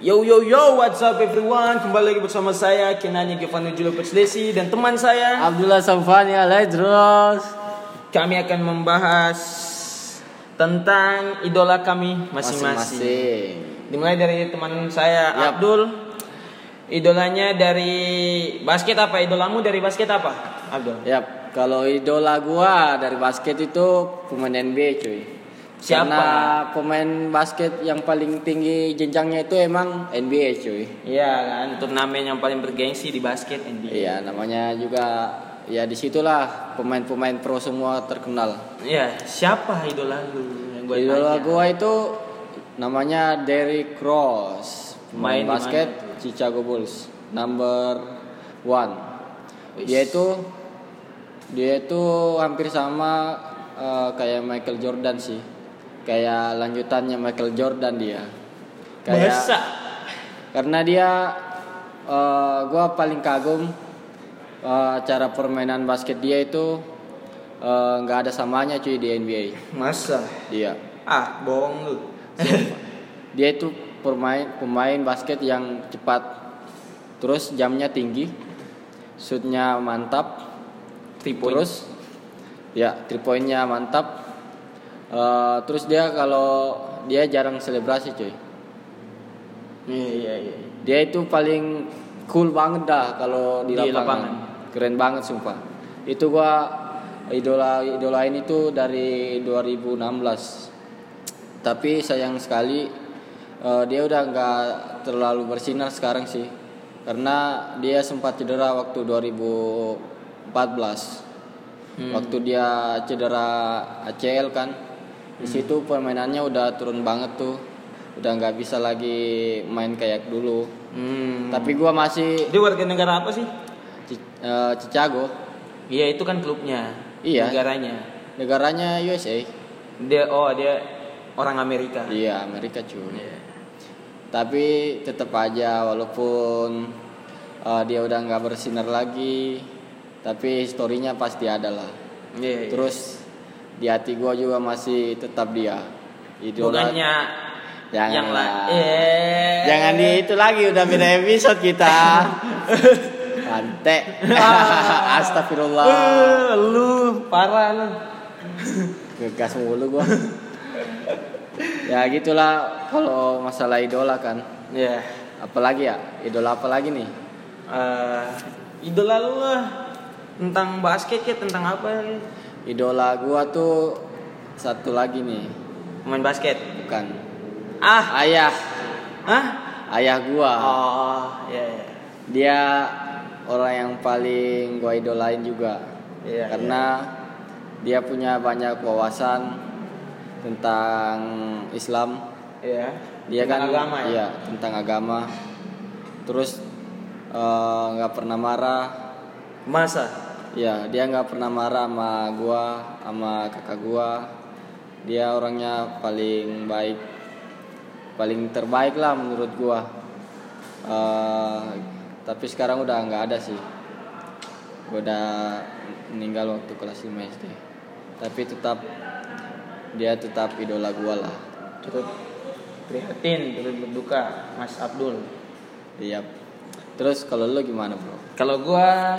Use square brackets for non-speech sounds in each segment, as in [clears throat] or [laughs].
Yo yo yo, what's up everyone? Kembali lagi bersama saya Kenanya Giovanni Julio Peslesi dan teman saya. Abdullah Samfani Alaidros. Kami akan membahas tentang idola kami masing-masing. Dimulai dari teman saya Yap. Abdul. Idolanya dari basket apa? Idolamu dari basket apa? Abdul. Yap, kalau idola gua dari basket itu pemain NBA cuy. Siapa? Karena pemain basket yang paling tinggi jenjangnya itu emang NBA cuy. Iya kan, turnamen yang paling bergengsi di basket NBA. Iya, namanya juga ya di situlah pemain-pemain pro semua terkenal. Iya, siapa idola lu? Yang gua idola tanya? gua itu namanya Derrick Rose, Main pemain di basket Chicago Bulls, number one. Dia itu dia itu hampir sama eh, kayak Michael Jordan sih, kayak lanjutannya Michael Jordan dia. Kayak Masa? karena dia eh, gua paling kagum eh, cara permainan basket dia itu eh, nggak ada samanya cuy di NBA. Masa? Dia Ah, bohong lu. [laughs] dia itu pemain pemain basket yang cepat terus jamnya tinggi shootnya mantap Three point. terus ya three pointnya mantap Eh, terus dia kalau dia jarang selebrasi cuy Iya iya iya. dia itu paling cool banget dah kalau di, Di lapangan. lapangan. keren banget sumpah itu gua idola idola ini tuh dari 2016 tapi sayang sekali eh, dia udah nggak terlalu bersinar sekarang sih karena dia sempat cedera waktu 2014 Hmm. waktu dia cedera ACL kan di situ permainannya udah turun banget tuh udah nggak bisa lagi main kayak dulu Hmm. tapi gua masih Dia warga negara apa sih? Ci- eh, Chicago Iya itu kan klubnya. Iya. Negaranya. negaranya USA Dia oh dia orang Amerika. iya Amerika cuy Iya. tapi tetap aja walaupun eh, dia udah nggak bersinar lagi tapi historinya pasti ada lah Iya. iya. terus di hati gua juga masih tetap dia idola bukannya Jangan yang lah. lain. Eh. Jangan di itu lagi udah beda episode kita. [laughs] Ante. [laughs] Astagfirullah. Eh, lu parah lu. Ngegas mulu gua. ya gitulah kalau masalah idola kan. Iya. Apalagi ya? Idola apa lagi nih? Eh, idola lu lah tentang basket ya tentang apa? Idola gua tuh satu lagi nih. Main basket. Bukan. Ah, Ayah. ah. Ayah gua. Oh, iya iya. Dia orang yang paling gua idolain juga. Iya, karena dia punya banyak wawasan tentang Islam Iya. dia Tentang kan agama ya. iya tentang agama terus eh, nggak pernah marah Masa? Ya dia nggak pernah marah sama gua sama kakak gua. Dia orangnya paling baik paling terbaik lah menurut gua. Eh, tapi sekarang udah nggak ada sih. Gua udah meninggal waktu kelas 5 SD tapi tetap dia tetap idola gua lah. Turut prihatin, turut berduka, Mas Abdul. iya. Terus kalau lu gimana bro? Kalau gua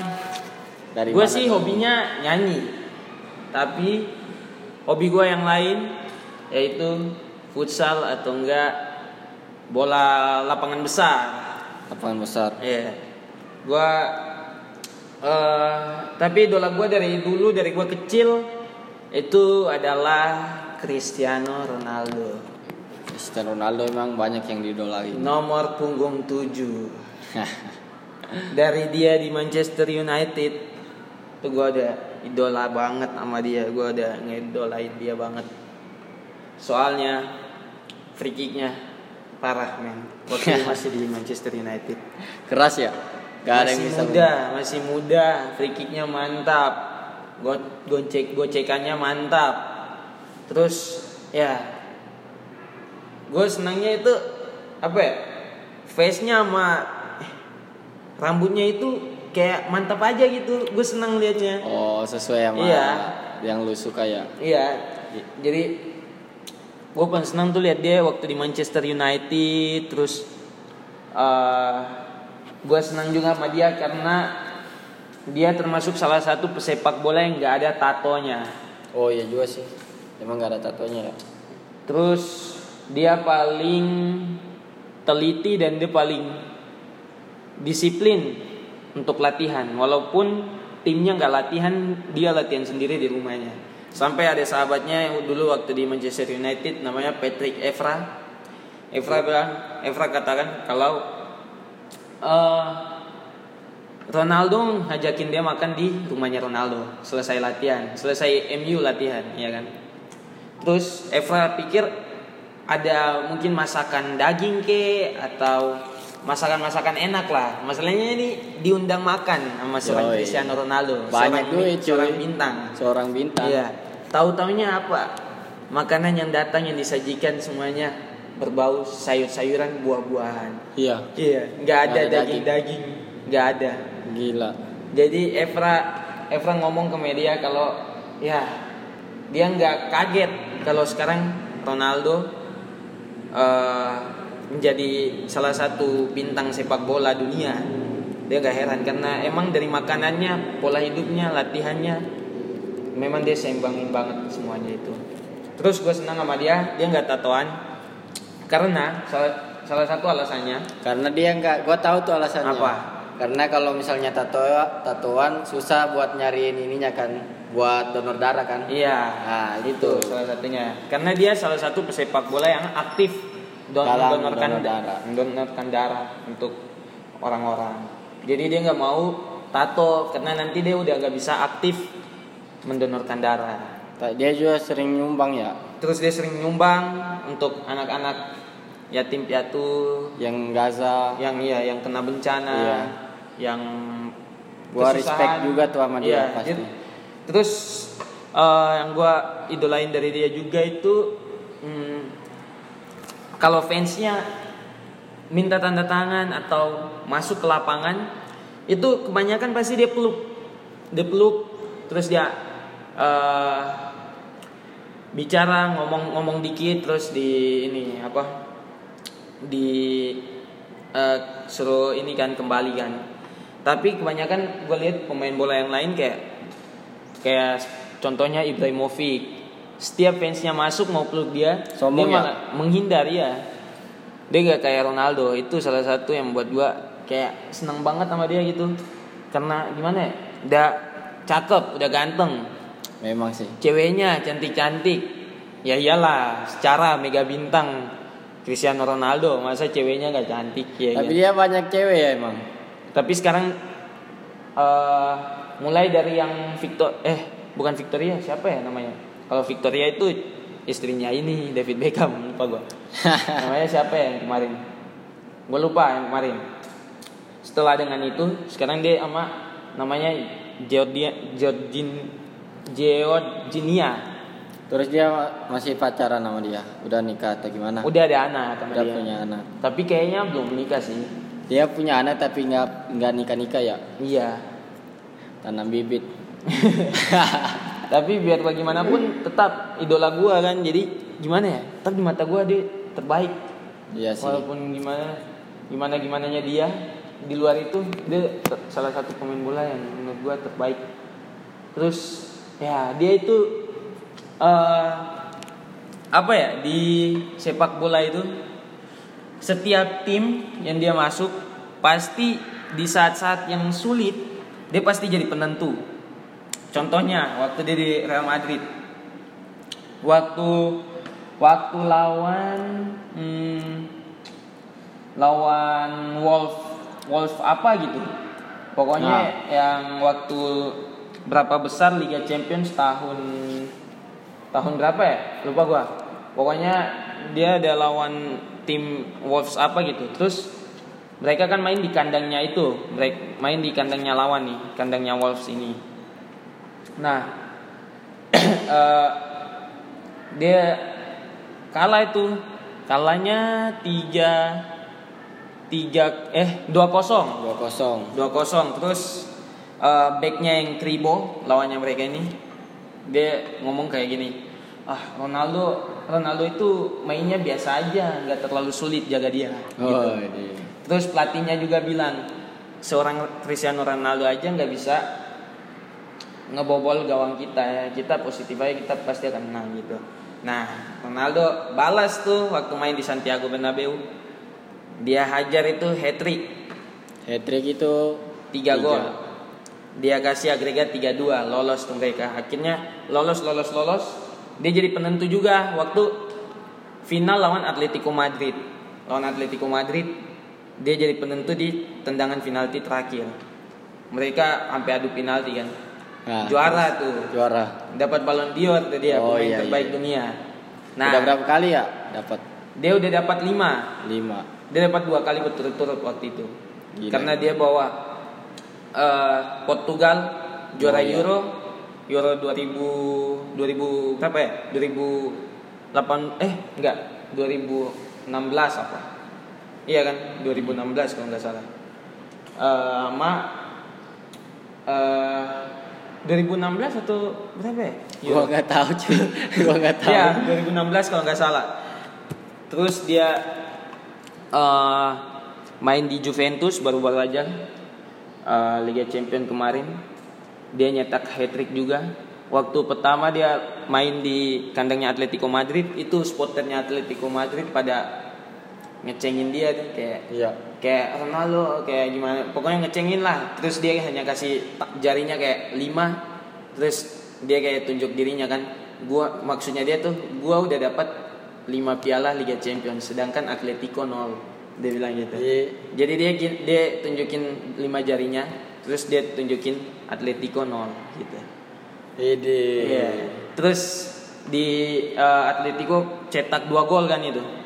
dari gue sih tuh? hobinya nyanyi. Tapi hobi gue yang lain yaitu futsal atau enggak bola lapangan besar. Lapangan besar. Iya. Gue eh tapi idola gue dari dulu dari gue kecil itu adalah Cristiano Ronaldo. Cristiano Ronaldo emang banyak yang didolain nomor punggung 7 [laughs] dari dia di Manchester United tuh gue ada idola banget sama dia. Gue ada ngedolain dia banget. Soalnya free kicknya parah men. Waktu [laughs] masih di Manchester United. Keras ya? Gak ada yang masih bisa muda masih muda. Free kicknya mantap. Go- gocek gocekannya mantap. Terus ya gue senangnya itu apa ya face nya sama eh, rambutnya itu kayak mantap aja gitu gue senang liatnya oh sesuai sama Iya. yang lu suka ya iya jadi gue paling senang tuh lihat dia waktu di Manchester United terus eh gue senang juga sama dia karena dia termasuk salah satu pesepak bola yang nggak ada tatonya Oh iya juga sih. Emang nggak ada tatonya ya. terus dia paling teliti dan dia paling disiplin untuk latihan. Walaupun timnya nggak latihan dia latihan sendiri di rumahnya. Sampai ada sahabatnya yang dulu waktu di Manchester United namanya Patrick Evra. Evra bilang Evra katakan kalau eh, Ronaldo ngajakin dia makan di rumahnya Ronaldo. Selesai latihan selesai MU latihan ya kan? Terus Evra pikir ada mungkin masakan daging ke atau masakan-masakan enak lah masalahnya ini diundang makan sama seorang Yoi. Cristiano Ronaldo Banyak seorang, duit, cuy. seorang bintang Seorang bintang. iya tahu taunya apa makanan yang datang yang disajikan semuanya berbau sayur-sayuran buah-buahan Iya. iya nggak ada daging-daging nggak ada Gila. jadi Evra Evra ngomong ke media kalau ya dia nggak kaget kalau sekarang Ronaldo eh, menjadi salah satu bintang sepak bola dunia. Dia nggak heran karena emang dari makanannya, pola hidupnya, latihannya, memang dia seimbangin banget semuanya itu. Terus gue senang sama dia, dia nggak tatoan karena salah salah satu alasannya Karena dia nggak, gua tahu tuh alasannya. Apa? Karena kalau misalnya tato tatoan susah buat nyariin ininya kan, buat donor darah kan. Iya, Nah, itu. salah satunya. Karena dia salah satu pesepak bola yang aktif don Dalam mendonorkan donor darah. mendonorkan darah untuk orang-orang. Jadi dia nggak mau tato karena nanti dia udah nggak bisa aktif mendonorkan darah. Dia juga sering nyumbang ya, Terus dia sering nyumbang untuk anak-anak yatim piatu yang Gaza. yang iya yang kena bencana, Iya. yang Gua kesusahan. respect juga tuh sama dia Iya, pasti. dia- Terus eh, yang gua idolain dari dia juga itu hmm, kalau fansnya minta tanda tangan atau masuk ke lapangan itu kebanyakan pasti dia peluk, dia peluk, terus dia eh, bicara ngomong-ngomong dikit terus di ini apa di eh, suruh ini kan kembali kan. Tapi kebanyakan gue lihat pemain bola yang lain kayak kayak contohnya Ibrahimovic setiap fansnya masuk mau peluk dia Sombong dia ya? malah menghindar ya dia gak kayak Ronaldo itu salah satu yang buat gue kayak seneng banget sama dia gitu karena gimana ya udah cakep udah ganteng Memang sih. ceweknya cantik-cantik ya iyalah secara mega bintang Cristiano Ronaldo masa ceweknya nggak cantik ya Tapi kan? dia banyak cewek ya emang. tapi sekarang eh, mulai dari yang Victor eh bukan Victoria siapa ya namanya kalau Victoria itu istrinya ini David Beckham lupa gue [laughs] namanya siapa ya yang kemarin gue lupa yang kemarin setelah dengan itu sekarang dia sama namanya Georgia Georgin Georginia Terus dia masih pacaran sama dia. Udah nikah atau gimana? udah ada anak sama Udah dia punya anak. tapi kayaknya belum menikah sih Dia punya anak tapi nggak nggak nikah nikah ya. iya Tanam bibit. [laughs] tapi biar bagaimanapun tetap idola gua kan. Jadi gimana ya? Tetap di mata gua dia terbaik. Iya sih. walaupun gimana gimana gimananya dia di luar itu dia ter- salah satu pemain bola yang menurut gua terbaik. Terus ya dia itu eh apa ya di sepak bola itu setiap tim yang dia masuk pasti di saat-saat yang sulit dia pasti jadi penentu contohnya waktu dia di Real Madrid. Waktu waktu lawan hmm, lawan Wolf Wolf apa gitu. Pokoknya Nah. yang waktu berapa besar Liga Champions tahun tahun berapa ya? Lupa gua. Pokoknya dia ada lawan tim Wolves apa gitu. Terus mereka kan main di kandangnya itu. Mereka main di kandangnya lawan nih kandangnya Wolves ini nah [clears throat] eh, dia kalah itu kalahnya tiga tiga eh dua kosong 2-0. 2-0 terus eh, backnya yang Kribo lawannya mereka ini dia ngomong kayak gini ah Ronaldo Ronaldo itu mainnya biasa aja nggak terlalu sulit jaga dia Oh, gitu. ini. terus pelatihnya juga bilang seorang Cristiano Ronaldo aja nggak bisa ngebobol gawang kita ya. Kita positif aja kita pasti akan menang gitu. Nah Ronaldo balas tuh waktu main di Santiago Bernabeu dia hajar itu hat trick hat trick itu tiga gol. Dia kasih agregat 3-2 lolos tuh mereka. Akhirnya lolos lolos lolos. Dia jadi penentu juga waktu final lawan Atletico Madrid. Lawan Atletico Madrid dia jadi penentu di tendangan penalti terakhir. Mereka sampai adu penalti kan Nah, juara tuh. juara. Dapat balon dior tuh dia Oh, pemain iya, terbaik iya. dunia. Nah udah berapa kali ya dapat? dia udah dapat 5 lima. Dia dapat dua kali berturut-turut waktu itu. Gila. karena dia bawa eh, Portugal juara Oh, iya. Euro Euro 2000 2000 berapa ya? 2008 eh enggak 2016 apa? Iya kan? 2016 kalau nggak salah. Eh, sama eh 2016 atau berapa ya gua nggak tahu cuy [laughs] gua nggak tahu Iya, 2016 kalau nggak salah. Terus dia eh, main di Juventus baru-baru aja eh, Liga Champion kemarin. Dia nyetak hat trick juga. Waktu pertama dia main di kandangnya Atletico Madrid, itu supporternya Atletico Madrid pada ngecengin dia kayak iya. kayak Ronaldo kayak gimana. Pokoknya ngecengin lah. Terus dia hanya kasih jarinya kayak lima. Terus dia kayak tunjuk dirinya kan. Gua maksudnya dia tuh gua udah dapat lima piala Liga Champions sedangkan Atletico nol. Dia bilang gitu. Iya. jadi dia dia tunjukin lima jarinya terus dia tunjukin Atletico nol gitu. Ide. Iya. terus di eh, Atletico cetak dua gol kan itu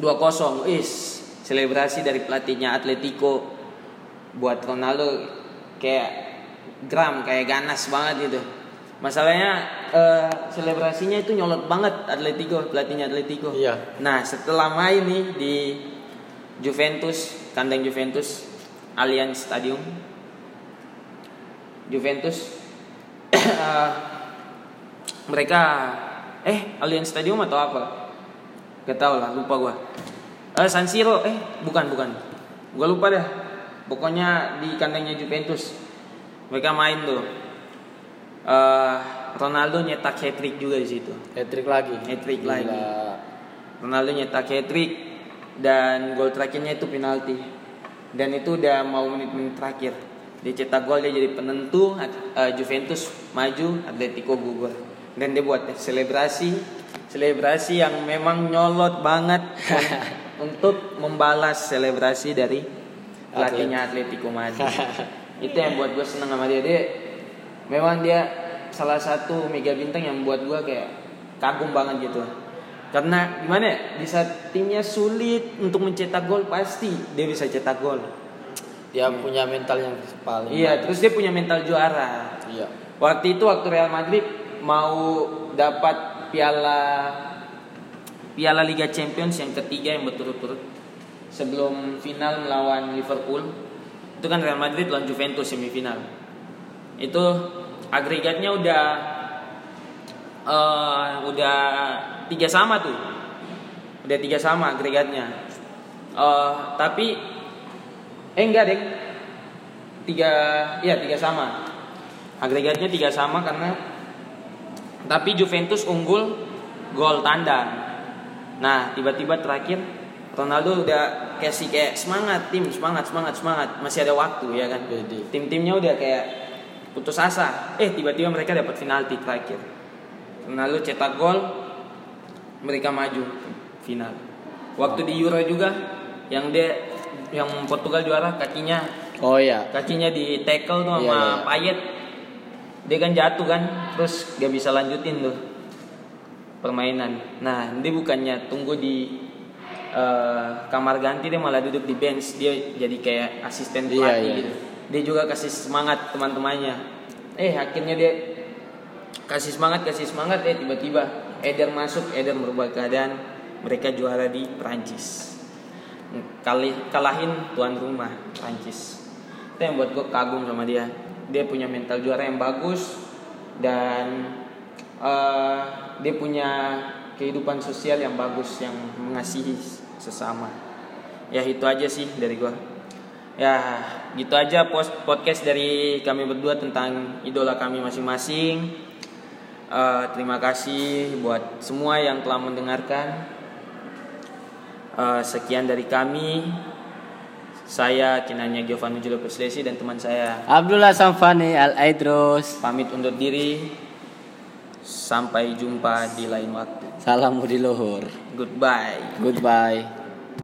2-0 is selebrasi dari pelatihnya Atletico buat Ronaldo. Kayak gram kayak ganas banget gitu. Masalahnya eh, selebrasinya itu nyolot banget Atletico pelatihnya Atletico. Iya. nah setelah main nih di Juventus kandang Juventus Allianz Stadium. Juventus [coughs] eh, mereka eh Allianz Stadium atau apa Gak tau lah, lupa gua. Eh San Siro, eh bukan bukan. Gua lupa dah. Pokoknya di kandangnya Juventus. Mereka main tuh. Eh Ronaldo nyetak hat trick juga di situ. hat trick lagi Hat trick Gila. lagi. Ronaldo nyetak hat trick dan gol terakhirnya itu penalti. Dan itu udah mau menit-menit terakhir. Dia cetak gol dia jadi penentu eh, Juventus maju, Atletico gugur. Dan dia buat selebrasi selebrasi yang memang nyolot banget [laughs] untuk membalas selebrasi dari pelatihnya Atletico Madrid. [laughs] itu yang buat gue seneng sama dia. Dia memang dia salah satu mega bintang yang buat gue kayak kagum banget gitu. Karena gimana ya? Di saat timnya sulit untuk mencetak gol pasti dia bisa cetak gol. dia punya mental yang paling Iya, terus dia punya mental juara. iya Waktu itu waktu Real Madrid mau dapat piala piala Liga Champions yang ketiga yang berturut-turut sebelum final melawan Liverpool. Itu kan Real Madrid lawan Juventus semifinal. Itu agregatnya udah eh, udah tiga sama tuh. Udah tiga sama agregatnya. Eh, tapi eh enggak deh tiga iya tiga sama. Agregatnya tiga sama karena tapi Juventus unggul gol tandang. Nah tiba-tiba terakhir Ronaldo udah kasih kayak semangat tim semangat semangat semangat. Masih ada waktu ya kan? Tim-timnya udah kayak putus asa. Eh tiba-tiba mereka dapat penalti terakhir. Ronaldo cetak gol mereka maju final. Waktu di Euro juga yang dia yang Portugal juara kakinya. Oh iya. Kakinya di tackle tuh sama Iya, iya. Payet dia kan jatuh kan terus gak bisa lanjutin tuh permainan. Nah dia bukannya tunggu di eh, kamar ganti dia malah duduk di bench. Dia jadi kayak asisten Iya, pelatih iya. gitu. Dia juga kasih semangat teman-temannya. Eh akhirnya dia kasih semangat kasih semangat eh tiba-tiba Eder masuk Eder merubah keadaan. Mereka juara di Prancis kali kalahin tuan rumah Prancis itu yang buat gue kagum sama dia dia punya mental juara yang bagus dan eh, dia punya kehidupan sosial yang bagus yang mengasihi sesama. Ya itu aja sih dari gua. Ya gitu aja post podcast dari kami berdua tentang idola kami masing-masing. Eh, terima kasih buat semua yang telah mendengarkan. Eh, sekian dari kami saya Kinanya Giovanni Julio Perslesi dan teman saya Abdullah Samfani Al Aidros. pamit undur diri sampai jumpa di lain waktu Salam budi luhur. goodbye Goodbye.